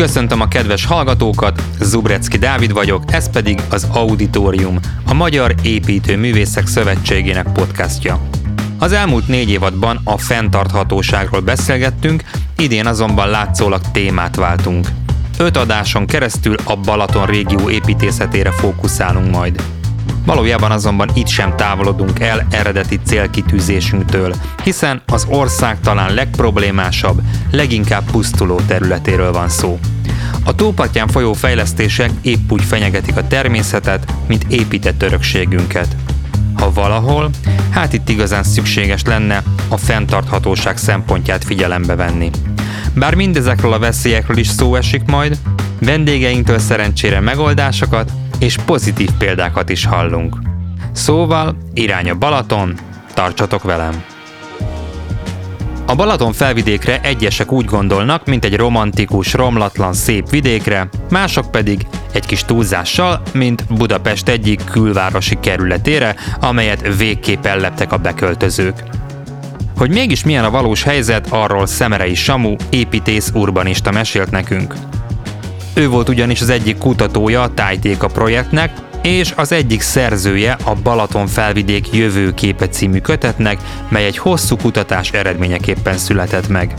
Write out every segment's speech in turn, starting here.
Köszöntöm a kedves hallgatókat, Zubrecki Dávid vagyok, ez pedig az Auditorium, a Magyar Építő Művészek Szövetségének podcastja. Az elmúlt négy évadban a fenntarthatóságról beszélgettünk, idén azonban látszólag témát váltunk. Öt adáson keresztül a Balaton régió építészetére fókuszálunk majd. Valójában azonban itt sem távolodunk el eredeti célkitűzésünktől, hiszen az ország talán legproblémásabb, leginkább pusztuló területéről van szó. A tópartján folyó fejlesztések épp úgy fenyegetik a természetet, mint épített örökségünket. Ha valahol, hát itt igazán szükséges lenne a fenntarthatóság szempontját figyelembe venni. Bár mindezekről a veszélyekről is szó esik majd, vendégeinktől szerencsére megoldásokat és pozitív példákat is hallunk. Szóval irány a Balaton, tartsatok velem! A Balaton felvidékre egyesek úgy gondolnak, mint egy romantikus, romlatlan, szép vidékre, mások pedig egy kis túlzással, mint Budapest egyik külvárosi kerületére, amelyet végképp elleptek a beköltözők. Hogy mégis milyen a valós helyzet, arról Szemerei Samu, építész urbanista mesélt nekünk. Ő volt ugyanis az egyik kutatója a Tájtéka projektnek, és az egyik szerzője a Balaton felvidék jövőképe című kötetnek, mely egy hosszú kutatás eredményeképpen született meg.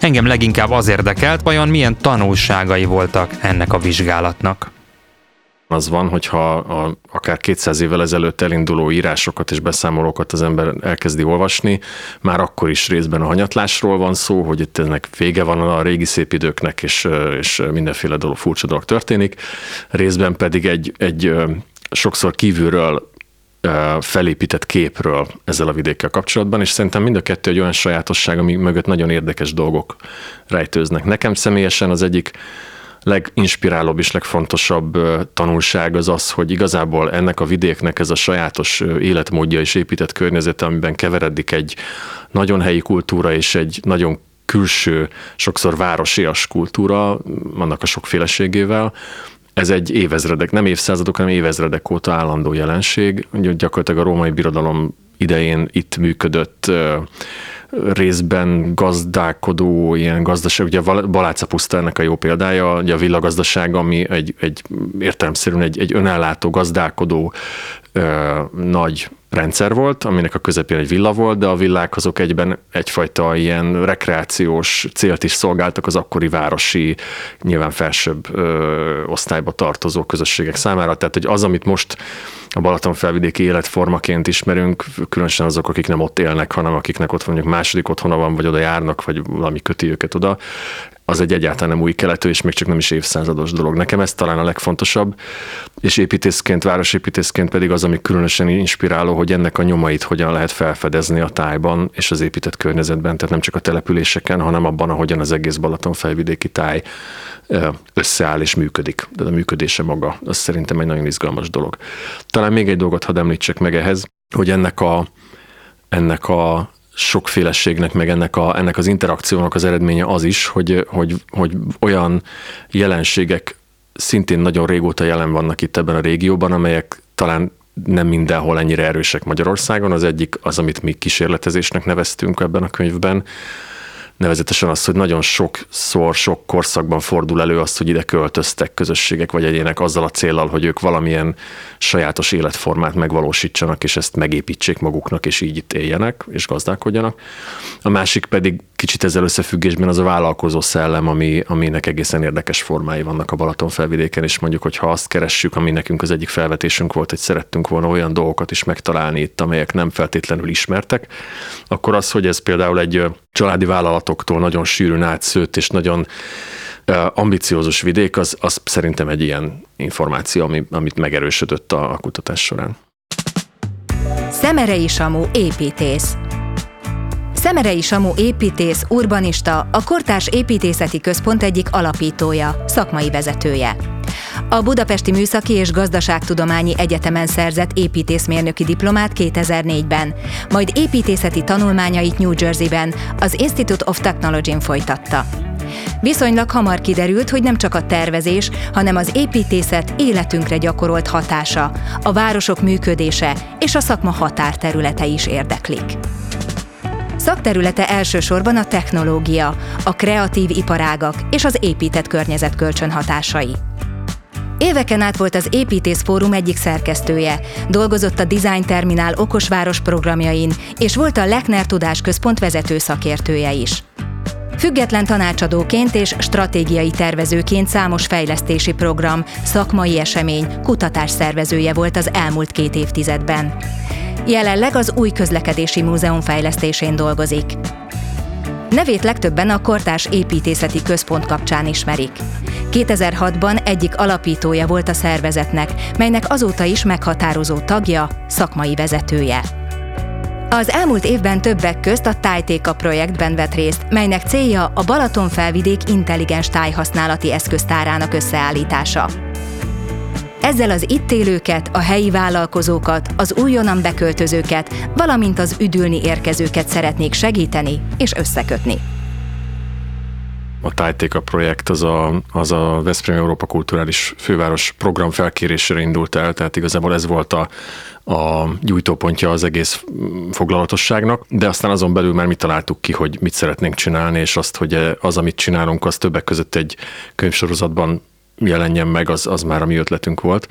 Engem leginkább az érdekelt, vajon milyen tanulságai voltak ennek a vizsgálatnak az van, hogyha a, akár 200 évvel ezelőtt elinduló írásokat és beszámolókat az ember elkezdi olvasni, már akkor is részben a hanyatlásról van szó, hogy itt ennek vége van a régi szép időknek, és, és mindenféle dolog, furcsa dolog történik, részben pedig egy, egy sokszor kívülről felépített képről ezzel a vidékkel kapcsolatban, és szerintem mind a kettő egy olyan sajátosság, ami mögött nagyon érdekes dolgok rejtőznek. Nekem személyesen az egyik leginspirálóbb és legfontosabb tanulság az az, hogy igazából ennek a vidéknek ez a sajátos életmódja és épített környezete, amiben keveredik egy nagyon helyi kultúra és egy nagyon külső, sokszor városias kultúra, annak a sokféleségével, ez egy évezredek, nem évszázadok, hanem évezredek óta állandó jelenség. Gyakorlatilag a római birodalom idején itt működött részben gazdálkodó, ilyen gazdaság, ugye Baláca puszta ennek a jó példája, ugye a villagazdaság, ami egy, egy értelemszerűen egy, egy önellátó, gazdálkodó ö, nagy rendszer volt, aminek a közepén egy villa volt, de a villák azok egyben egyfajta ilyen rekreációs célt is szolgáltak az akkori városi, nyilván felsőbb ö, osztályba tartozó közösségek számára. Tehát, hogy az, amit most a Balaton felvidéki életformaként ismerünk, különösen azok, akik nem ott élnek, hanem akiknek ott mondjuk második otthona van, vagy oda járnak, vagy valami köti őket oda, az egy egyáltalán nem új keletű, és még csak nem is évszázados dolog. Nekem ez talán a legfontosabb, és építészként, városépítészként pedig az, ami különösen inspiráló, hogy ennek a nyomait hogyan lehet felfedezni a tájban és az épített környezetben, tehát nem csak a településeken, hanem abban, ahogyan az egész Balaton felvidéki táj összeáll és működik. De a működése maga, az szerintem egy nagyon izgalmas dolog. Talán még egy dolgot hadd említsek meg ehhez, hogy ennek a, ennek a sokféleségnek, meg ennek, a, ennek az interakciónak az eredménye az is, hogy, hogy, hogy olyan jelenségek szintén nagyon régóta jelen vannak itt ebben a régióban, amelyek talán nem mindenhol ennyire erősek Magyarországon. Az egyik az, amit mi kísérletezésnek neveztünk ebben a könyvben, nevezetesen az, hogy nagyon sokszor, sok korszakban fordul elő azt, hogy ide költöztek közösségek vagy egyének azzal a célral, hogy ők valamilyen sajátos életformát megvalósítsanak, és ezt megépítsék maguknak, és így itt éljenek, és gazdálkodjanak. A másik pedig kicsit ezzel összefüggésben az a vállalkozó szellem, ami, aminek egészen érdekes formái vannak a Balaton felvidéken, és mondjuk, hogy ha azt keressük, ami nekünk az egyik felvetésünk volt, hogy szerettünk volna olyan dolgokat is megtalálni itt, amelyek nem feltétlenül ismertek, akkor az, hogy ez például egy családi vállalatoktól nagyon sűrűn átszőtt és nagyon ambiciózus vidék, az, az szerintem egy ilyen információ, ami, amit megerősödött a, a kutatás során. Szemerei Samu építész Szemerei Samu építész, urbanista, a Kortárs Építészeti Központ egyik alapítója, szakmai vezetője. A Budapesti Műszaki és Gazdaságtudományi Egyetemen szerzett építészmérnöki diplomát 2004-ben, majd építészeti tanulmányait New Jersey-ben, az Institute of Technology-n folytatta. Viszonylag hamar kiderült, hogy nem csak a tervezés, hanem az építészet életünkre gyakorolt hatása, a városok működése és a szakma határterülete is érdeklik. Szakterülete elsősorban a technológia, a kreatív iparágak és az épített környezet kölcsönhatásai. Éveken át volt az Építész Fórum egyik szerkesztője, dolgozott a Design Terminál okosváros programjain, és volt a Lechner Tudás Központ vezető szakértője is. Független tanácsadóként és stratégiai tervezőként számos fejlesztési program, szakmai esemény, kutatás szervezője volt az elmúlt két évtizedben. Jelenleg az új közlekedési múzeum fejlesztésén dolgozik. Nevét legtöbben a Kortárs Építészeti Központ kapcsán ismerik. 2006-ban egyik alapítója volt a szervezetnek, melynek azóta is meghatározó tagja, szakmai vezetője. Az elmúlt évben többek közt a Tájtéka projektben vett részt, melynek célja a Balaton felvidék intelligens tájhasználati eszköztárának összeállítása. Ezzel az itt élőket, a helyi vállalkozókat, az újonnan beköltözőket, valamint az üdülni érkezőket szeretnék segíteni és összekötni. A Tájtéka projekt az a, az a Veszprém Európa Kulturális Főváros program felkérésére indult el, tehát igazából ez volt a, a gyújtópontja az egész foglalatosságnak, de aztán azon belül már mi találtuk ki, hogy mit szeretnénk csinálni, és azt, hogy az, amit csinálunk, az többek között egy könyvsorozatban jelenjen meg, az, az már a mi ötletünk volt.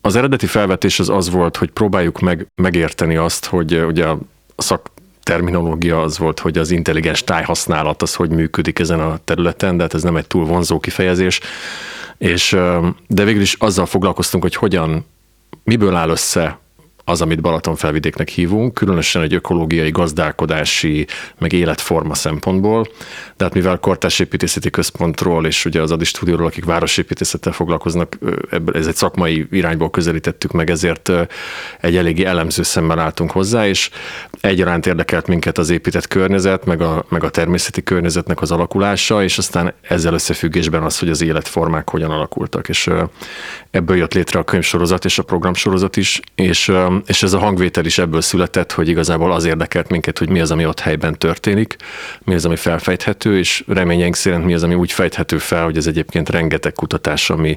Az eredeti felvetés az az volt, hogy próbáljuk meg megérteni azt, hogy ugye a szak terminológia az volt, hogy az intelligens tájhasználat az hogy működik ezen a területen, de hát ez nem egy túl vonzó kifejezés. És, de végül is azzal foglalkoztunk, hogy hogyan, miből áll össze az, amit Balaton felvidéknek hívunk, különösen egy ökológiai, gazdálkodási, meg életforma szempontból. De hát mivel Kortás Építészeti Központról és ugye az Adi Stúdióról, akik városépítészettel foglalkoznak, ez egy szakmai irányból közelítettük meg, ezért egy eléggé elemző szemmel álltunk hozzá, és egyaránt érdekelt minket az épített környezet, meg a, meg a természeti környezetnek az alakulása, és aztán ezzel összefüggésben az, hogy az életformák hogyan alakultak. És ebből jött létre a könyvsorozat és a programsorozat is, és és ez a hangvétel is ebből született, hogy igazából az érdekelt minket, hogy mi az, ami ott helyben történik, mi az, ami felfejthető, és reményeink szerint mi az, ami úgy fejthető fel, hogy ez egyébként rengeteg kutatás, ami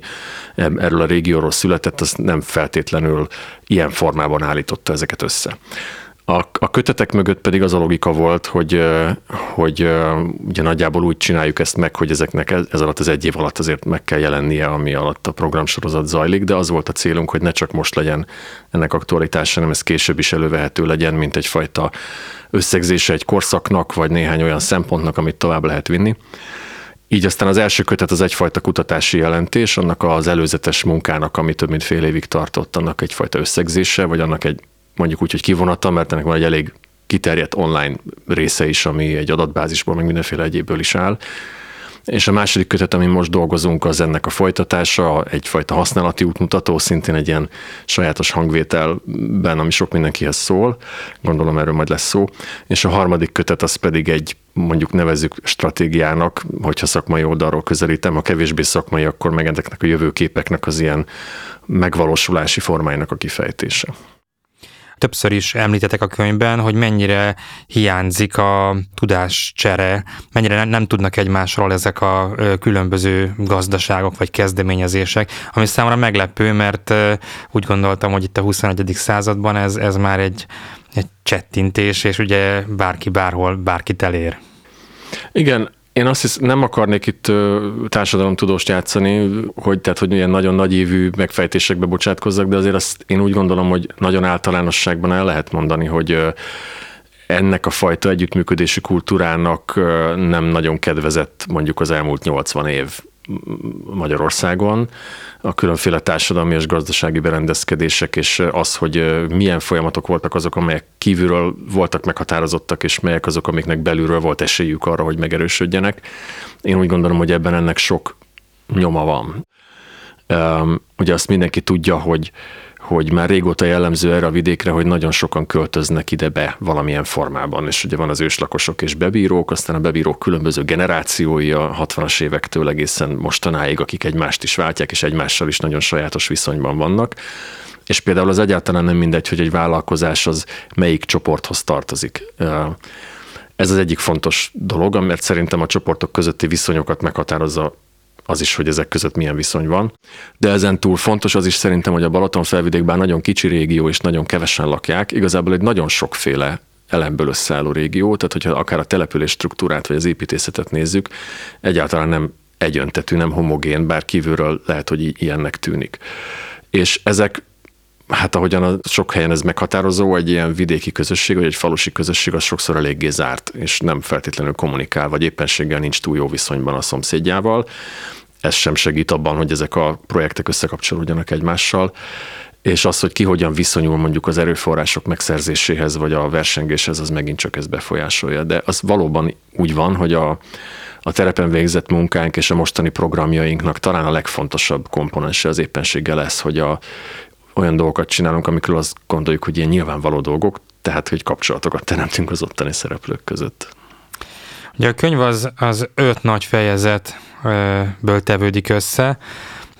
erről a régióról született, az nem feltétlenül ilyen formában állította ezeket össze. A, a kötetek mögött pedig az a logika volt, hogy, hogy ugye nagyjából úgy csináljuk ezt meg, hogy ezeknek ez, ez alatt az egy év alatt azért meg kell jelennie, ami alatt a programsorozat zajlik, de az volt a célunk, hogy ne csak most legyen ennek aktualitása, hanem ez később is elővehető legyen, mint egyfajta összegzése egy korszaknak, vagy néhány olyan szempontnak, amit tovább lehet vinni. Így aztán az első kötet az egyfajta kutatási jelentés, annak az előzetes munkának, ami több mint fél évig tartott, annak egyfajta összegzése, vagy annak egy mondjuk úgy, hogy kivonata, mert ennek van egy elég kiterjedt online része is, ami egy adatbázisból, meg mindenféle egyébből is áll. És a második kötet, amin most dolgozunk, az ennek a folytatása, egyfajta használati útmutató, szintén egy ilyen sajátos hangvételben, ami sok mindenkihez szól, gondolom erről majd lesz szó. És a harmadik kötet az pedig egy, mondjuk nevezzük stratégiának, hogyha szakmai oldalról közelítem, ha kevésbé szakmai, akkor meg ezeknek a jövőképeknek az ilyen megvalósulási formáinak a kifejtése többször is említetek a könyvben, hogy mennyire hiányzik a tudáscsere, mennyire nem tudnak egymásról ezek a különböző gazdaságok vagy kezdeményezések, ami számomra meglepő, mert úgy gondoltam, hogy itt a 21. században ez, ez már egy, egy csettintés, és ugye bárki bárhol bárkit elér. Igen, én azt hiszem, nem akarnék itt társadalomtudóst játszani, hogy, tehát, hogy ilyen nagyon nagy évű megfejtésekbe bocsátkozzak, de azért azt én úgy gondolom, hogy nagyon általánosságban el lehet mondani, hogy ennek a fajta együttműködési kultúrának nem nagyon kedvezett mondjuk az elmúlt 80 év Magyarországon a különféle társadalmi és gazdasági berendezkedések, és az, hogy milyen folyamatok voltak azok, amelyek kívülről voltak meghatározottak, és melyek azok, amiknek belülről volt esélyük arra, hogy megerősödjenek. Én úgy gondolom, hogy ebben ennek sok nyoma van. Ugye azt mindenki tudja, hogy hogy már régóta jellemző erre a vidékre, hogy nagyon sokan költöznek ide be valamilyen formában, és ugye van az őslakosok és bebírók, aztán a bebírók különböző generációi a 60-as évektől egészen mostanáig, akik egymást is váltják, és egymással is nagyon sajátos viszonyban vannak. És például az egyáltalán nem mindegy, hogy egy vállalkozás az melyik csoporthoz tartozik. Ez az egyik fontos dolog, mert szerintem a csoportok közötti viszonyokat meghatározza az is, hogy ezek között milyen viszony van. De ezen túl fontos az is szerintem, hogy a Balaton felvidékben nagyon kicsi régió és nagyon kevesen lakják, igazából egy nagyon sokféle elemből összeálló régió, tehát hogyha akár a település struktúrát vagy az építészetet nézzük, egyáltalán nem egyöntetű, nem homogén, bár kívülről lehet, hogy ilyennek tűnik. És ezek hát ahogyan a sok helyen ez meghatározó, egy ilyen vidéki közösség, vagy egy falusi közösség az sokszor eléggé zárt, és nem feltétlenül kommunikál, vagy éppenséggel nincs túl jó viszonyban a szomszédjával. Ez sem segít abban, hogy ezek a projektek összekapcsolódjanak egymással és az, hogy ki hogyan viszonyul mondjuk az erőforrások megszerzéséhez, vagy a versengéshez, az megint csak ezt befolyásolja. De az valóban úgy van, hogy a, a terepen végzett munkánk és a mostani programjainknak talán a legfontosabb komponense az éppenséggel lesz, hogy a, olyan dolgokat csinálunk, amikről azt gondoljuk, hogy ilyen nyilvánvaló dolgok, tehát hogy kapcsolatokat teremtünk az ottani szereplők között. Ugye a könyv az, az öt nagy fejezetből tevődik össze,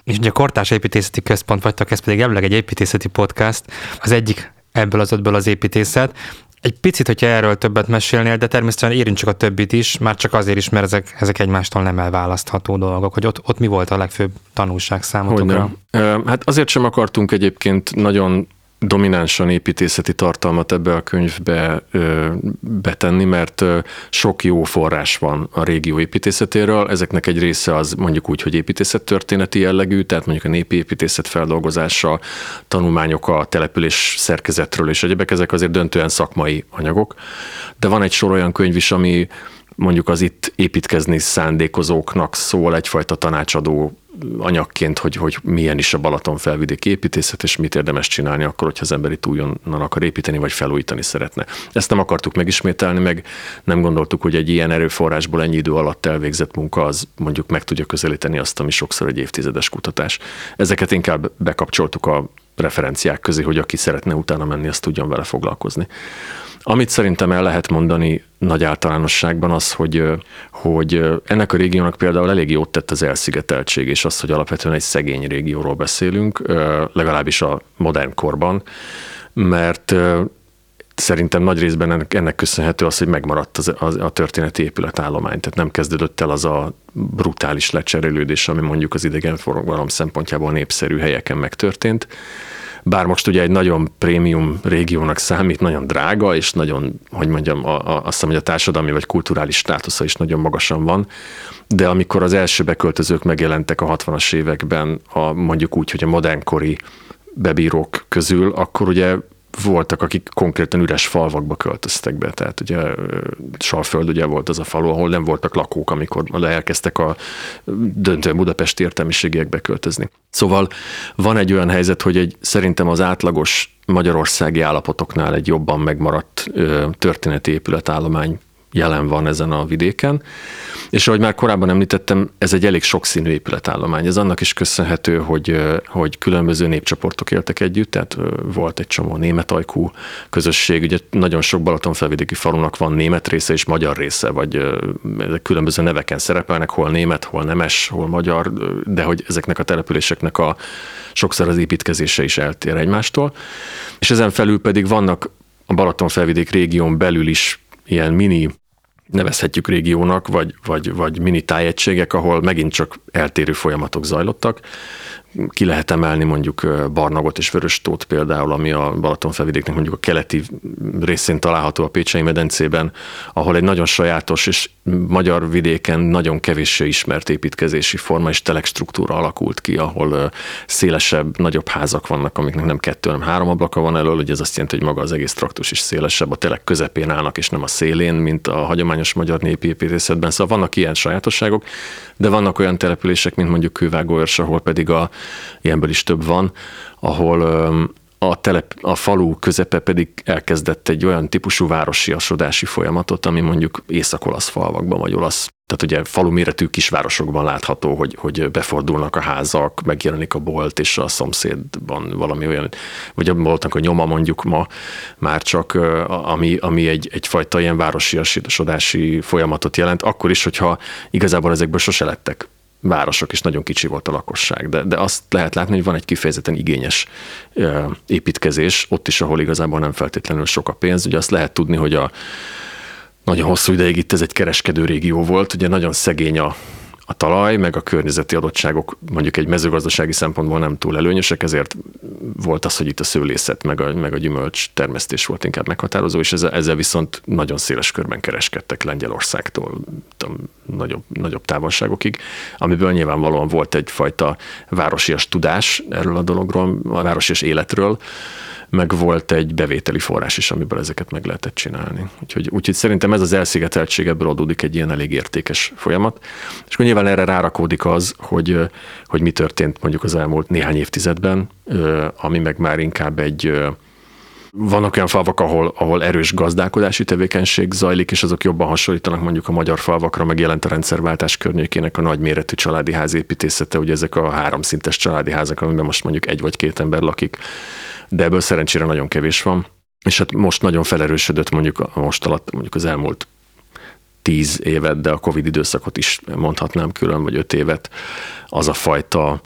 és ugye a Kortás Építészeti Központ vagytok, ez pedig ebből egy építészeti podcast, az egyik ebből az ötből az építészet, egy picit, hogyha erről többet mesélnél, de természetesen érintsük a többit is, már csak azért is, mert ezek, ezek egymástól nem elválasztható dolgok, hogy ott, ott mi volt a legfőbb tanulság számotokra? Hogyne. Hát azért sem akartunk egyébként nagyon dominánsan építészeti tartalmat ebbe a könyvbe ö, betenni, mert ö, sok jó forrás van a régió építészetéről. Ezeknek egy része az mondjuk úgy, hogy építészettörténeti jellegű, tehát mondjuk a népi építészet feldolgozása, tanulmányok a település szerkezetről és egyebek, ezek azért döntően szakmai anyagok. De van egy sor olyan könyv is, ami mondjuk az itt építkezni szándékozóknak szól egyfajta tanácsadó anyagként, hogy, hogy milyen is a Balaton felvidéki építészet, és mit érdemes csinálni akkor, hogyha az ember itt újonnan akar építeni, vagy felújítani szeretne. Ezt nem akartuk megismételni, meg nem gondoltuk, hogy egy ilyen erőforrásból ennyi idő alatt elvégzett munka az mondjuk meg tudja közelíteni azt, ami sokszor egy évtizedes kutatás. Ezeket inkább bekapcsoltuk a referenciák közé, hogy aki szeretne utána menni, azt tudjon vele foglalkozni. Amit szerintem el lehet mondani nagy általánosságban az, hogy, hogy ennek a régiónak például elég jót tett az elszigeteltség, és az, hogy alapvetően egy szegény régióról beszélünk, legalábbis a modern korban, mert szerintem nagy részben ennek köszönhető az, hogy megmaradt az, az, a történeti épületállomány. Tehát nem kezdődött el az a brutális lecserélődés, ami mondjuk az idegenforgalom szempontjából népszerű helyeken megtörtént bár most ugye egy nagyon prémium régiónak számít, nagyon drága, és nagyon, hogy mondjam, a, a, azt hiszem, hogy a társadalmi vagy kulturális státusza is nagyon magasan van, de amikor az első beköltözők megjelentek a 60-as években, a, mondjuk úgy, hogy a modernkori bebírók közül, akkor ugye voltak, akik konkrétan üres falvakba költöztek be. Tehát ugye Salföld ugye volt az a falu, ahol nem voltak lakók, amikor elkezdtek a döntően budapesti értelmiségiek beköltözni. Szóval van egy olyan helyzet, hogy egy szerintem az átlagos magyarországi állapotoknál egy jobban megmaradt történeti épületállomány jelen van ezen a vidéken. És ahogy már korábban említettem, ez egy elég sokszínű épületállomány. Ez annak is köszönhető, hogy, hogy különböző népcsoportok éltek együtt, tehát volt egy csomó német ajkú közösség, ugye nagyon sok Balatonfelvidéki falunak van német része és magyar része, vagy különböző neveken szerepelnek, hol német, hol nemes, hol magyar, de hogy ezeknek a településeknek a sokszor az építkezése is eltér egymástól. És ezen felül pedig vannak a Balatonfelvidék régión belül is ilyen mini nevezhetjük régiónak, vagy, vagy, vagy mini tájegységek, ahol megint csak eltérő folyamatok zajlottak. Ki lehet emelni mondjuk Barnagot és Vöröstót például, ami a Balatonfelvidéknek mondjuk a keleti részén található a Pécsei medencében, ahol egy nagyon sajátos és magyar vidéken nagyon kevéssé ismert építkezési forma és telekstruktúra alakult ki, ahol szélesebb, nagyobb házak vannak, amiknek nem kettő, hanem három ablaka van elől, ugye ez azt jelenti, hogy maga az egész traktus is szélesebb, a telek közepén állnak, és nem a szélén, mint a hagyományos magyar népi építészetben. Szóval vannak ilyen sajátosságok, de vannak olyan települések, mint mondjuk Kővágóörs, ahol pedig a, ilyenből is több van, ahol a, telep, a falu közepe pedig elkezdett egy olyan típusú városiasodási folyamatot, ami mondjuk észak-olasz falvakban, vagy olasz tehát ugye falu méretű kisvárosokban látható, hogy, hogy befordulnak a házak, megjelenik a bolt, és a szomszédban valami olyan, vagy a boltnak a nyoma mondjuk ma már csak, ami, ami egy, egyfajta ilyen városiasodási folyamatot jelent, akkor is, hogyha igazából ezekből sose lettek városok, és nagyon kicsi volt a lakosság. De, de azt lehet látni, hogy van egy kifejezetten igényes építkezés, ott is, ahol igazából nem feltétlenül sok a pénz. Ugye azt lehet tudni, hogy a nagyon hosszú ideig itt ez egy kereskedő régió volt, ugye nagyon szegény a, a talaj, meg a környezeti adottságok mondjuk egy mezőgazdasági szempontból nem túl előnyösek, ezért volt az, hogy itt a szőlészet, meg a, meg a gyümölcs termesztés volt inkább meghatározó, és ezzel, ezzel viszont nagyon széles körben kereskedtek Lengyelországtól tudom, nagyobb, nagyobb távolságokig, amiből nyilvánvalóan volt egyfajta városias tudás erről a dologról, a városias életről, meg volt egy bevételi forrás is, amiből ezeket meg lehetett csinálni. Úgyhogy, úgyhogy szerintem ez az elszigeteltség ebből adódik egy ilyen elég értékes folyamat. És akkor nyilván erre rárakódik az, hogy, hogy mi történt mondjuk az elmúlt néhány évtizedben, ami meg már inkább egy vannak olyan falvak, ahol, ahol erős gazdálkodási tevékenység zajlik, és azok jobban hasonlítanak mondjuk a magyar falvakra, megjelent a rendszerváltás környékének a nagyméretű családi ház építészete, ugye ezek a háromszintes családi házak, amiben most mondjuk egy vagy két ember lakik de ebből szerencsére nagyon kevés van. És hát most nagyon felerősödött mondjuk most alatt, mondjuk az elmúlt tíz évet, de a Covid időszakot is mondhatnám külön, vagy öt évet, az a fajta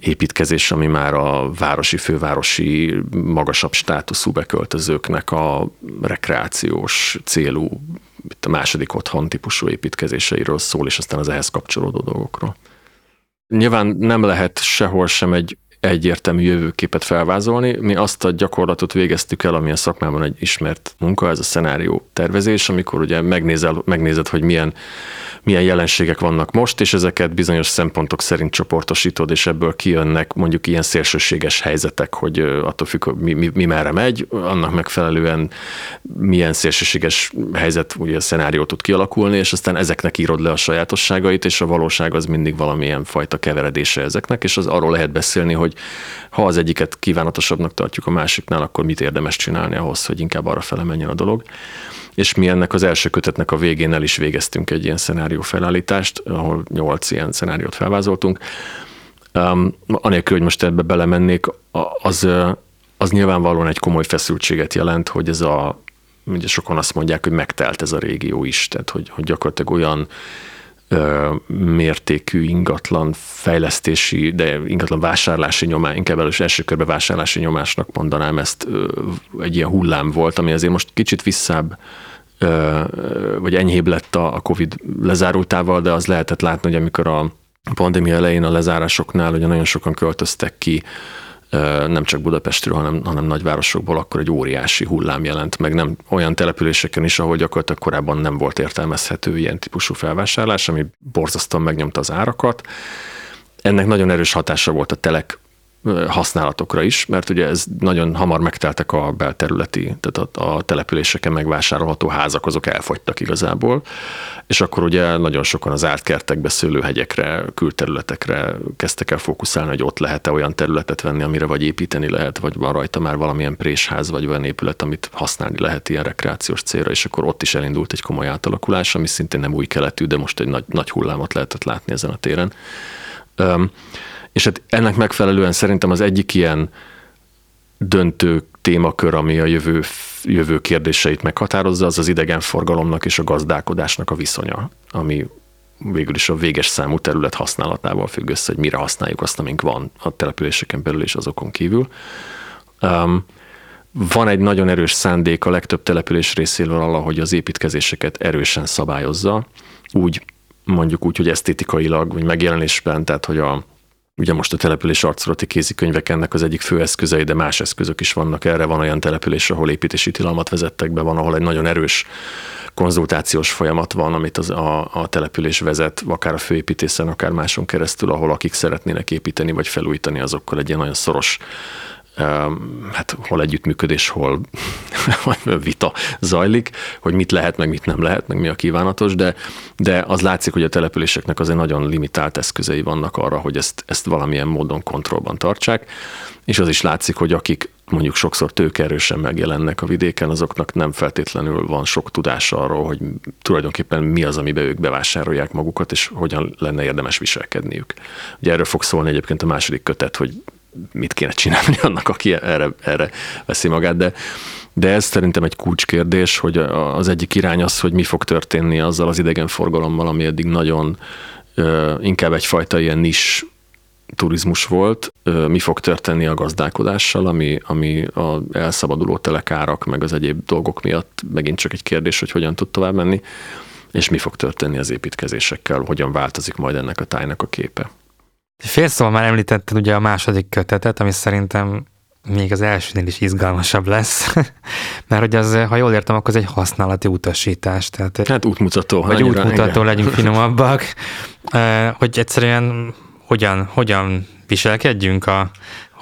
építkezés, ami már a városi, fővárosi, magasabb státuszú beköltözőknek a rekreációs célú, a második otthon típusú építkezéseiről szól, és aztán az ehhez kapcsolódó dolgokról. Nyilván nem lehet sehol sem egy egyértelmű jövőképet felvázolni. Mi azt a gyakorlatot végeztük el, ami a szakmában egy ismert munka, ez a szenárió tervezés, amikor ugye megnézel, megnézed, hogy milyen, milyen jelenségek vannak most, és ezeket bizonyos szempontok szerint csoportosítod, és ebből kijönnek mondjuk ilyen szélsőséges helyzetek, hogy attól függ, mi, mi, mi merre megy, annak megfelelően milyen szélsőséges helyzet, ugye a szenárió tud kialakulni, és aztán ezeknek írod le a sajátosságait, és a valóság az mindig valamilyen fajta keveredése ezeknek, és az arról lehet beszélni, hogy ha az egyiket kívánatosabbnak tartjuk a másiknál, akkor mit érdemes csinálni ahhoz, hogy inkább arra fele menjen a dolog. És mi ennek az első kötetnek a végén el is végeztünk egy ilyen szenárió felállítást, ahol nyolc ilyen szenáriót felvázoltunk. Um, anélkül, hogy most ebbe belemennék, az, az nyilvánvalóan egy komoly feszültséget jelent, hogy ez a, ugye sokan azt mondják, hogy megtelt ez a régió is, tehát hogy, hogy gyakorlatilag olyan mértékű ingatlan fejlesztési, de ingatlan vásárlási nyomás, inkább először első körbe vásárlási nyomásnak mondanám ezt, egy ilyen hullám volt, ami azért most kicsit visszább vagy enyhébb lett a Covid lezárultával, de az lehetett látni, hogy amikor a pandémia elején a lezárásoknál ugye nagyon sokan költöztek ki nem csak Budapestről, hanem, hanem nagyvárosokból, akkor egy óriási hullám jelent meg, nem olyan településeken is, ahol gyakorlatilag korábban nem volt értelmezhető ilyen típusú felvásárlás, ami borzasztóan megnyomta az árakat. Ennek nagyon erős hatása volt a telek használatokra is, mert ugye ez nagyon hamar megteltek a belterületi, tehát a, településeken megvásárolható házak, azok elfogytak igazából, és akkor ugye nagyon sokan az ártkertekbe, szőlőhegyekre, külterületekre kezdtek el fókuszálni, hogy ott lehet-e olyan területet venni, amire vagy építeni lehet, vagy van rajta már valamilyen présház, vagy olyan épület, amit használni lehet ilyen rekreációs célra, és akkor ott is elindult egy komoly átalakulás, ami szintén nem új keletű, de most egy nagy, nagy hullámot lehetett látni ezen a téren. Um, és hát ennek megfelelően szerintem az egyik ilyen döntő témakör, ami a jövő, jövő kérdéseit meghatározza, az az idegenforgalomnak és a gazdálkodásnak a viszonya, ami végül is a véges számú terület használatával függ össze, hogy mire használjuk azt, amink van a településeken belül és azokon kívül. Um, van egy nagyon erős szándék a legtöbb település részéről arra, hogy az építkezéseket erősen szabályozza, úgy mondjuk úgy, hogy esztétikailag, vagy megjelenésben, tehát hogy a, Ugye most a település arculati kézikönyvek ennek az egyik fő eszközei, de más eszközök is vannak erre. Van olyan település, ahol építési tilalmat vezettek be, van, ahol egy nagyon erős konzultációs folyamat van, amit az, a, a település vezet, akár a főépítészen, akár máson keresztül, ahol akik szeretnének építeni vagy felújítani, azokkal egy ilyen nagyon szoros hát hol együttműködés, hol vita zajlik, hogy mit lehet, meg mit nem lehet, meg mi a kívánatos, de, de az látszik, hogy a településeknek azért nagyon limitált eszközei vannak arra, hogy ezt, ezt valamilyen módon kontrollban tartsák, és az is látszik, hogy akik mondjuk sokszor tőkerősen megjelennek a vidéken, azoknak nem feltétlenül van sok tudása arról, hogy tulajdonképpen mi az, amiben ők bevásárolják magukat, és hogyan lenne érdemes viselkedniük. Ugye erről fog szólni egyébként a második kötet, hogy mit kéne csinálni annak, aki erre, erre veszi magát, de, de ez szerintem egy kulcskérdés, hogy az egyik irány az, hogy mi fog történni azzal az idegenforgalommal, ami eddig nagyon inkább egyfajta ilyen nis turizmus volt, mi fog történni a gazdálkodással, ami, ami a elszabaduló telekárak, meg az egyéb dolgok miatt megint csak egy kérdés, hogy hogyan tud tovább menni, és mi fog történni az építkezésekkel, hogyan változik majd ennek a tájnak a képe. Fél szóval már említetted ugye a második kötetet, ami szerintem még az elsőnél is izgalmasabb lesz, mert hogy az, ha jól értem, akkor az egy használati utasítás. Tehát, hát útmutató. Vagy útmutató, igen. legyünk finomabbak, hogy egyszerűen hogyan, hogyan viselkedjünk, a,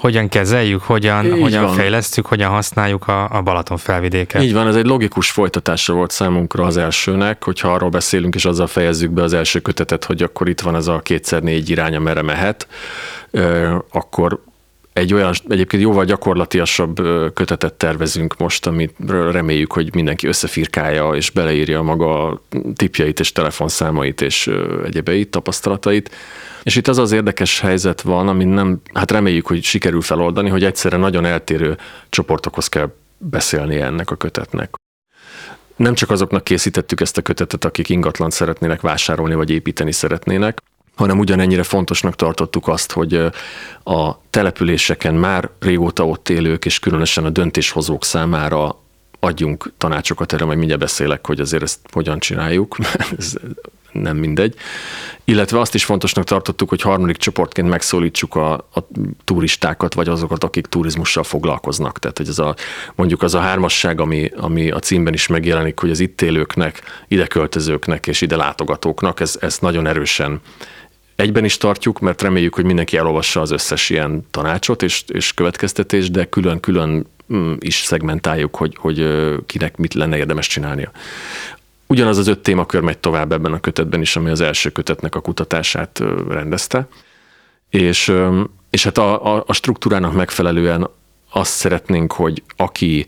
hogyan kezeljük, hogyan, Így hogyan van. fejlesztjük, hogyan használjuk a, a Balaton felvidéket. Így van, ez egy logikus folytatása volt számunkra az elsőnek, hogyha arról beszélünk, és azzal fejezzük be az első kötetet, hogy akkor itt van ez a kétszer négy irány, merre mehet, akkor egy olyan egyébként jóval gyakorlatiasabb kötetet tervezünk most, amit reméljük, hogy mindenki összefirkálja és beleírja maga tipjait és telefonszámait és egyebeit, tapasztalatait. És itt az az érdekes helyzet van, ami nem, hát reméljük, hogy sikerül feloldani, hogy egyszerre nagyon eltérő csoportokhoz kell beszélni ennek a kötetnek. Nem csak azoknak készítettük ezt a kötetet, akik ingatlant szeretnének vásárolni vagy építeni szeretnének, hanem ugyanennyire fontosnak tartottuk azt, hogy a településeken már régóta ott élők, és különösen a döntéshozók számára adjunk tanácsokat, erre majd mindjárt beszélek, hogy azért ezt hogyan csináljuk, ez nem mindegy. Illetve azt is fontosnak tartottuk, hogy harmadik csoportként megszólítsuk a, a turistákat, vagy azokat, akik turizmussal foglalkoznak. Tehát, hogy ez a, mondjuk az a hármasság, ami, ami a címben is megjelenik, hogy az itt élőknek, ide költözőknek és ide látogatóknak, ez, ez nagyon erősen egyben is tartjuk, mert reméljük, hogy mindenki elolvassa az összes ilyen tanácsot és, és következtetést, de külön-külön mm, is szegmentáljuk, hogy, hogy kinek mit lenne érdemes csinálnia. Ugyanaz az öt témakör megy tovább ebben a kötetben is, ami az első kötetnek a kutatását rendezte. És, és hát a, a, a struktúrának megfelelően azt szeretnénk, hogy aki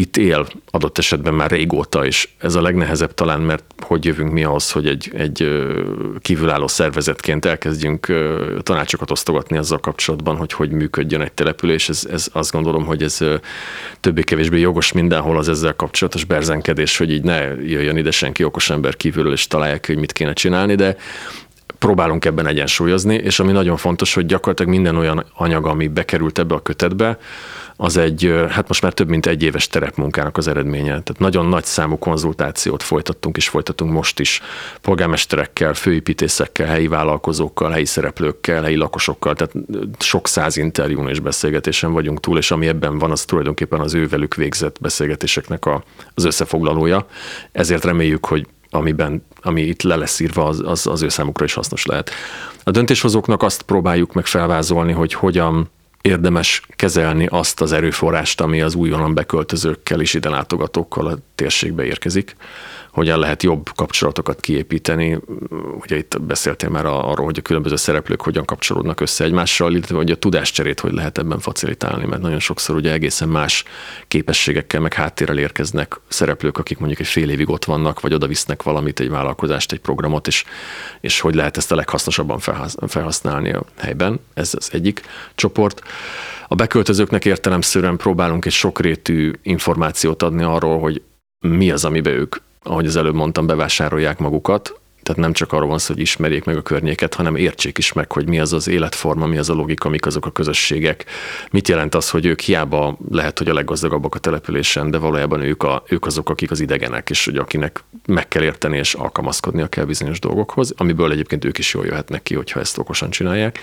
itt él adott esetben már régóta, és ez a legnehezebb talán, mert hogy jövünk mi ahhoz, hogy egy, egy kívülálló szervezetként elkezdjünk tanácsokat osztogatni azzal kapcsolatban, hogy hogy működjön egy település. Ez, ez azt gondolom, hogy ez többé-kevésbé jogos mindenhol az ezzel kapcsolatos berzenkedés, hogy így ne jöjjön ide senki okos ember kívülről, és találják, hogy mit kéne csinálni, de próbálunk ebben egyensúlyozni, és ami nagyon fontos, hogy gyakorlatilag minden olyan anyag, ami bekerült ebbe a kötetbe, az egy, hát most már több mint egy éves terepmunkának az eredménye. Tehát nagyon nagy számú konzultációt folytattunk és folytatunk most is polgármesterekkel, főépítészekkel, helyi vállalkozókkal, helyi szereplőkkel, helyi lakosokkal, tehát sok száz interjún és beszélgetésen vagyunk túl, és ami ebben van, az tulajdonképpen az ővelük végzett beszélgetéseknek a, az összefoglalója. Ezért reméljük, hogy amiben, ami itt le lesz írva, az, az, az ő számukra is hasznos lehet. A döntéshozóknak azt próbáljuk meg felvázolni, hogy hogyan érdemes kezelni azt az erőforrást, ami az újonnan beköltözőkkel és ide látogatókkal a térségbe érkezik hogyan lehet jobb kapcsolatokat kiépíteni. Ugye itt beszéltél már arról, hogy a különböző szereplők hogyan kapcsolódnak össze egymással, illetve hogy a tudáscserét hogy lehet ebben facilitálni, mert nagyon sokszor ugye egészen más képességekkel, meg háttérrel érkeznek szereplők, akik mondjuk egy fél évig ott vannak, vagy oda visznek valamit, egy vállalkozást, egy programot, és, és hogy lehet ezt a leghasznosabban felhasználni a helyben. Ez az egyik csoport. A beköltözőknek értelemszerűen próbálunk egy sokrétű információt adni arról, hogy mi az, amiben ők ahogy az előbb mondtam, bevásárolják magukat, tehát nem csak arról van szó, hogy ismerjék meg a környéket, hanem értsék is meg, hogy mi az az életforma, mi az a logika, mik azok a közösségek. Mit jelent az, hogy ők hiába lehet, hogy a leggazdagabbak a településen, de valójában ők, a, ők azok, akik az idegenek, és hogy akinek meg kell érteni és alkalmazkodnia kell bizonyos dolgokhoz, amiből egyébként ők is jól jöhetnek ki, hogyha ezt okosan csinálják.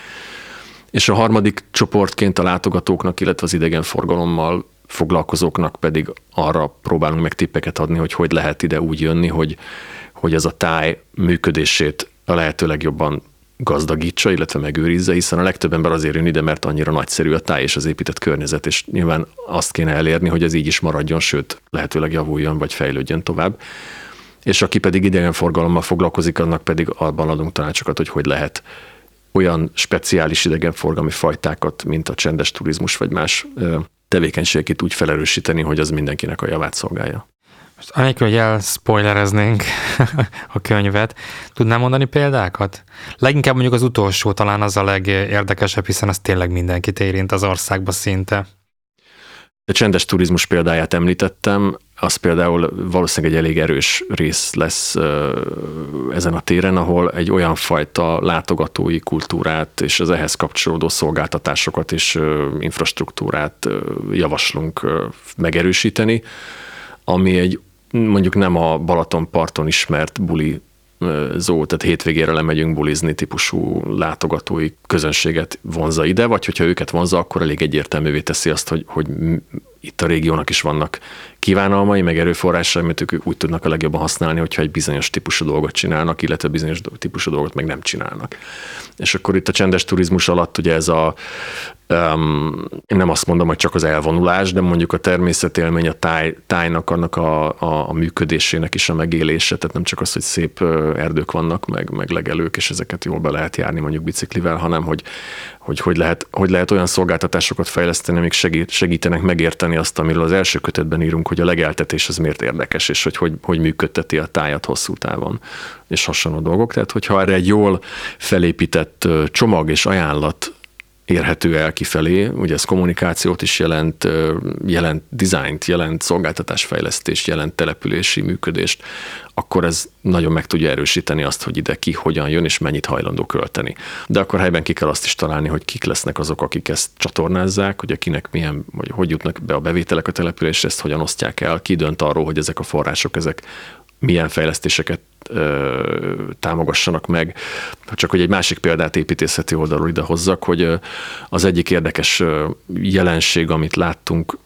És a harmadik csoportként a látogatóknak, illetve az idegenforgalommal foglalkozóknak pedig arra próbálunk meg tippeket adni, hogy hogy lehet ide úgy jönni, hogy, hogy ez a táj működését a lehető legjobban gazdagítsa, illetve megőrizze, hiszen a legtöbb ember azért jön ide, mert annyira nagyszerű a táj és az épített környezet, és nyilván azt kéne elérni, hogy ez így is maradjon, sőt, lehetőleg javuljon, vagy fejlődjön tovább. És aki pedig idegenforgalommal foglalkozik, annak pedig abban adunk tanácsokat, hogy hogy lehet olyan speciális idegenforgalmi fajtákat, mint a csendes turizmus, vagy más tevékenységét úgy felerősíteni, hogy az mindenkinek a javát szolgálja. Most anélkül, hogy elspoilereznénk a könyvet, tudnám mondani példákat? Leginkább mondjuk az utolsó talán az a legérdekesebb, hiszen az tényleg mindenkit érint az országba szinte. A csendes turizmus példáját említettem, az például valószínűleg egy elég erős rész lesz ezen a téren, ahol egy olyan fajta látogatói kultúrát és az ehhez kapcsolódó szolgáltatásokat és infrastruktúrát javaslunk megerősíteni, ami egy mondjuk nem a Balaton parton ismert buli zó, tehát hétvégére lemegyünk bulizni típusú látogatói közönséget vonza ide, vagy hogyha őket vonza, akkor elég egyértelművé teszi azt, hogy, hogy itt a régiónak is vannak kívánalmai, meg erőforrásai, amit ők úgy tudnak a legjobban használni, hogyha egy bizonyos típusú dolgot csinálnak, illetve bizonyos típusú dolgot meg nem csinálnak. És akkor itt a csendes turizmus alatt ugye ez a um, én nem azt mondom, hogy csak az elvonulás, de mondjuk a természetélmény, a táj, tájnak, annak a, a, a működésének is a megélése, tehát nem csak az, hogy szép erdők vannak, meg, meg legelők, és ezeket jól be lehet járni mondjuk biciklivel, hanem hogy hogy, hogy, lehet, hogy lehet olyan szolgáltatásokat fejleszteni, amik segít, segítenek megérteni azt, amiről az első kötetben írunk, hogy a legeltetés az miért érdekes, és hogy hogy, hogy működteti a tájat hosszú távon, és hasonló dolgok. Tehát, hogyha erre egy jól felépített csomag és ajánlat érhető el kifelé. Ugye ez kommunikációt is jelent, jelent dizájnt, jelent szolgáltatásfejlesztést, jelent települési működést, akkor ez nagyon meg tudja erősíteni azt, hogy ide ki hogyan jön és mennyit hajlandó költeni. De akkor helyben ki kell azt is találni, hogy kik lesznek azok, akik ezt csatornázzák, hogy akinek milyen, vagy hogy jutnak be a bevételek a településre, ezt hogyan osztják el, ki dönt arról, hogy ezek a források, ezek milyen fejlesztéseket támogassanak meg. Csak hogy egy másik példát építészeti oldalról ide hozzak, hogy az egyik érdekes jelenség, amit láttunk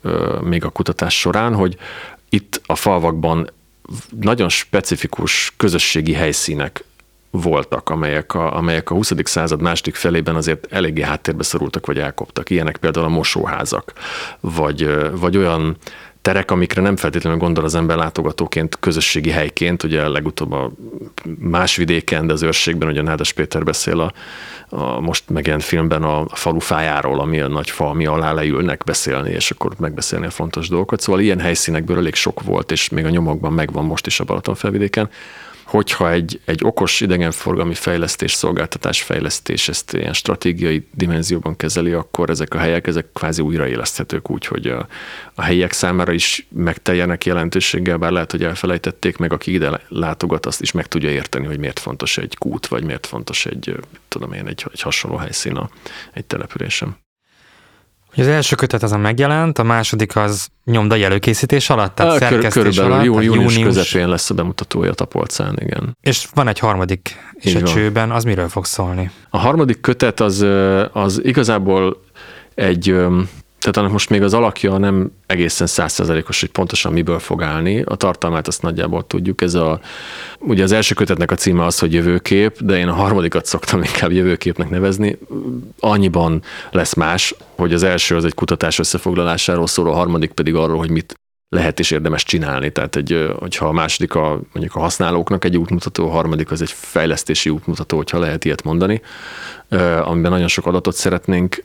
még a kutatás során, hogy itt a falvakban nagyon specifikus közösségi helyszínek voltak, amelyek a, amelyek a 20. század második felében azért eléggé háttérbe szorultak, vagy elkoptak. Ilyenek például a mosóházak, vagy, vagy olyan terek, amikre nem feltétlenül gondol az ember látogatóként, közösségi helyként, ugye legutóbb a más vidéken, de az őrségben, ugye Nádas Péter beszél a, a most megjelent filmben a, a falufájáról, ami a nagy fa, ami alá leülnek beszélni, és akkor megbeszélni a fontos dolgokat. Szóval ilyen helyszínekből elég sok volt, és még a nyomokban megvan most is a Balaton felvidéken hogyha egy, egy okos idegenforgalmi fejlesztés, szolgáltatás fejlesztés ezt ilyen stratégiai dimenzióban kezeli, akkor ezek a helyek, ezek kvázi újraéleszthetők úgy, hogy a, a helyiek számára is megteljenek jelentőséggel, bár lehet, hogy elfelejtették, meg aki ide látogat, azt is meg tudja érteni, hogy miért fontos egy kút, vagy miért fontos egy, tudom én, egy, egy hasonló helyszín a, egy településen. Az első kötet azon megjelent, a második az nyomdai előkészítés alatt, tehát Kör, szerkesztés körülbelül alatt. Jó, június, június közepén lesz a bemutatója a Tapolcán, igen. És van egy harmadik is Így a van. csőben, az miről fog szólni? A harmadik kötet az, az igazából egy tehát annak most még az alakja nem egészen százszerzalékos, hogy pontosan miből fog állni. A tartalmát azt nagyjából tudjuk. Ez a, ugye az első kötetnek a címe az, hogy jövőkép, de én a harmadikat szoktam inkább jövőképnek nevezni. Annyiban lesz más, hogy az első az egy kutatás összefoglalásáról szól, a harmadik pedig arról, hogy mit lehet és érdemes csinálni. Tehát, egy, hogyha a második a, mondjuk a használóknak egy útmutató, a harmadik az egy fejlesztési útmutató, hogyha lehet ilyet mondani, amiben nagyon sok adatot szeretnénk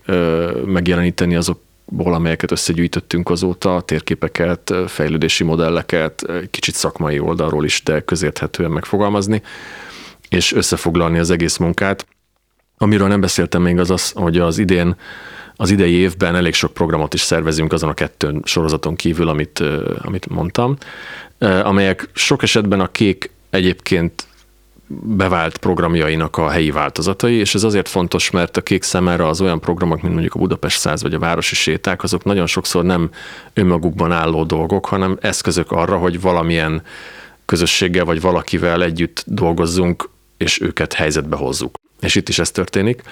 megjeleníteni, azok ból, amelyeket összegyűjtöttünk azóta, térképeket, fejlődési modelleket, kicsit szakmai oldalról is, de közérthetően megfogalmazni, és összefoglalni az egész munkát. Amiről nem beszéltem még az az, hogy az idén az idei évben elég sok programot is szervezünk azon a kettőn sorozaton kívül, amit, amit mondtam, amelyek sok esetben a kék egyébként bevált programjainak a helyi változatai, és ez azért fontos, mert a kék szemára az olyan programok, mint mondjuk a Budapest száz vagy a városi séták, azok nagyon sokszor nem önmagukban álló dolgok, hanem eszközök arra, hogy valamilyen közösséggel vagy valakivel együtt dolgozzunk, és őket helyzetbe hozzuk. És itt is ez történik.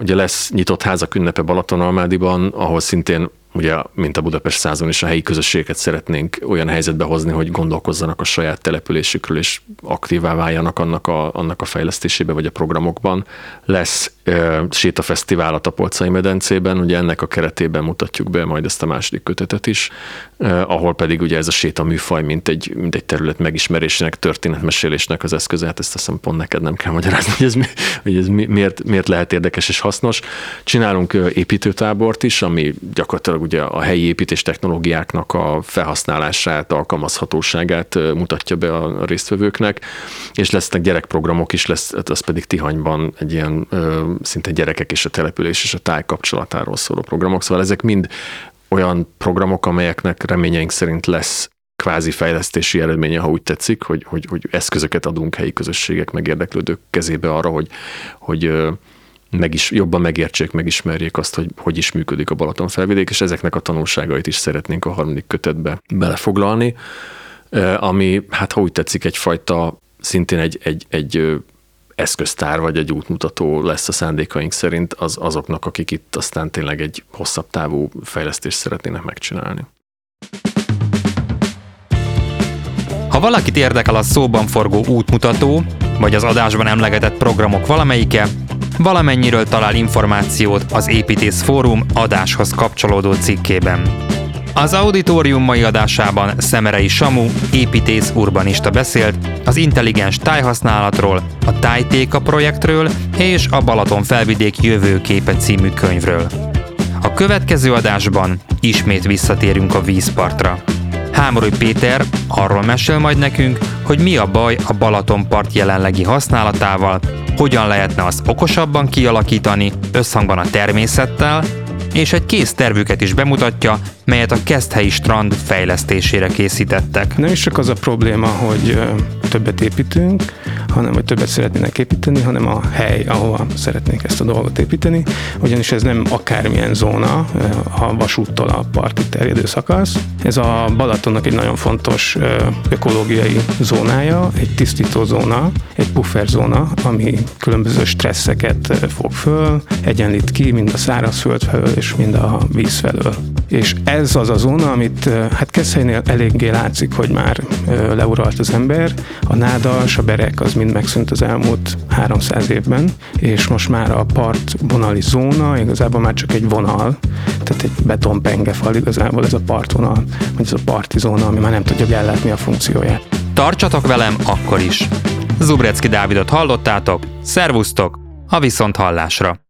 Ugye lesz nyitott házak ünnepe Balatonalmádiban, ahol szintén ugye, mint a Budapest százon is a helyi közösségeket szeretnénk olyan helyzetbe hozni, hogy gondolkozzanak a saját településükről, és aktívá váljanak annak a, annak a fejlesztésébe, vagy a programokban. Lesz sétafesztivál a Tapolcai medencében, ugye ennek a keretében mutatjuk be majd ezt a második kötetet is, ahol pedig ugye ez a séta műfaj, mint egy, mint egy terület megismerésének, történetmesélésnek az eszköze, hát ezt azt pont neked nem kell magyarázni, hogy ez, hogy ez miért, miért lehet érdekes és hasznos. Csinálunk építőtábort is, ami gyakorlatilag ugye a helyi építés technológiáknak a felhasználását, alkalmazhatóságát mutatja be a résztvevőknek, és lesznek gyerekprogramok is, lesz, hát az pedig Tihanyban egy ilyen szinte gyerekek és a település és a táj kapcsolatáról szóló programok, szóval ezek mind olyan programok, amelyeknek reményeink szerint lesz kvázi fejlesztési eredménye, ha úgy tetszik, hogy, hogy, hogy eszközöket adunk helyi közösségek, meg érdeklődők kezébe arra, hogy, hogy meg is, jobban megértsék, megismerjék azt, hogy hogy is működik a Balaton felvidék, és ezeknek a tanulságait is szeretnénk a harmadik kötetbe belefoglalni, ami, hát ha úgy tetszik, egyfajta szintén egy, egy, egy eszköztár vagy egy útmutató lesz a szándékaink szerint az, azoknak, akik itt aztán tényleg egy hosszabb távú fejlesztést szeretnének megcsinálni. Ha valakit érdekel a szóban forgó útmutató, vagy az adásban emlegetett programok valamelyike, valamennyiről talál információt az Építész Fórum adáshoz kapcsolódó cikkében. Az auditorium mai adásában Szemerei Samu, építész urbanista beszélt az intelligens tájhasználatról, a Tájtéka projektről és a Balaton felvidék jövőképe című könyvről. A következő adásban ismét visszatérünk a vízpartra. Hámory Péter arról mesél majd nekünk, hogy mi a baj a Balatonpart jelenlegi használatával, hogyan lehetne azt okosabban kialakítani, összhangban a természettel, és egy kész tervüket is bemutatja, melyet a Keszthelyi strand fejlesztésére készítettek. Nem is csak az a probléma, hogy többet építünk, hanem hogy többet szeretnének építeni, hanem a hely, ahova szeretnék ezt a dolgot építeni, ugyanis ez nem akármilyen zóna, a vasúttól a parti terjedő szakasz. Ez a Balatonnak egy nagyon fontos ökológiai zónája, egy tisztító zóna, egy puffer zóna, ami különböző stresszeket fog föl, egyenlít ki, mind a szárazföld felől és mind a víz felől. És ez az a zóna, amit hát Keszhelynél eléggé látszik, hogy már leuralt az ember. A nádas, a berek az mind megszűnt az elmúlt 300 évben, és most már a partvonali zóna igazából már csak egy vonal, tehát egy betonpengefal igazából ez a partvonal, vagy ez a parti zóna, ami már nem tudja ellátni a funkcióját. Tartsatok velem akkor is! Zubrecki Dávidot hallottátok, szervusztok, a viszont hallásra!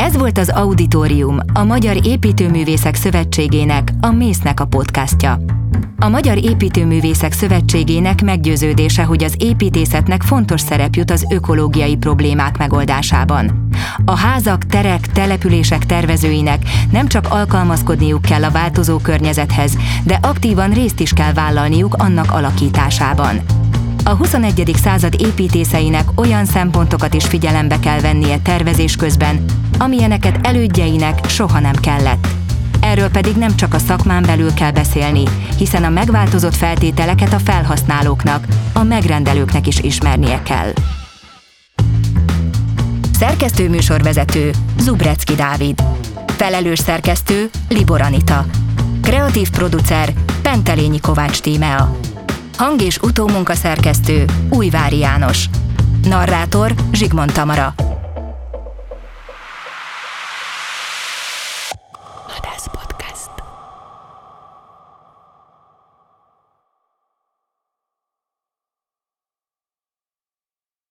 Ez volt az Auditorium, a Magyar Építőművészek Szövetségének, a Mésznek a podcastja. A Magyar Építőművészek Szövetségének meggyőződése, hogy az építészetnek fontos szerep jut az ökológiai problémák megoldásában. A házak, terek, települések tervezőinek nem csak alkalmazkodniuk kell a változó környezethez, de aktívan részt is kell vállalniuk annak alakításában. A 21. század építészeinek olyan szempontokat is figyelembe kell vennie tervezés közben, amilyeneket elődjeinek soha nem kellett. Erről pedig nem csak a szakmán belül kell beszélni, hiszen a megváltozott feltételeket a felhasználóknak, a megrendelőknek is ismernie kell. Szerkesztő műsorvezető Zubrecki Dávid. Felelős szerkesztő Libor Anita. Kreatív producer Pentelényi Kovács Tímea. Hang- és utómunkaszerkesztő Újvári János. Narrátor Zsigmond Tamara.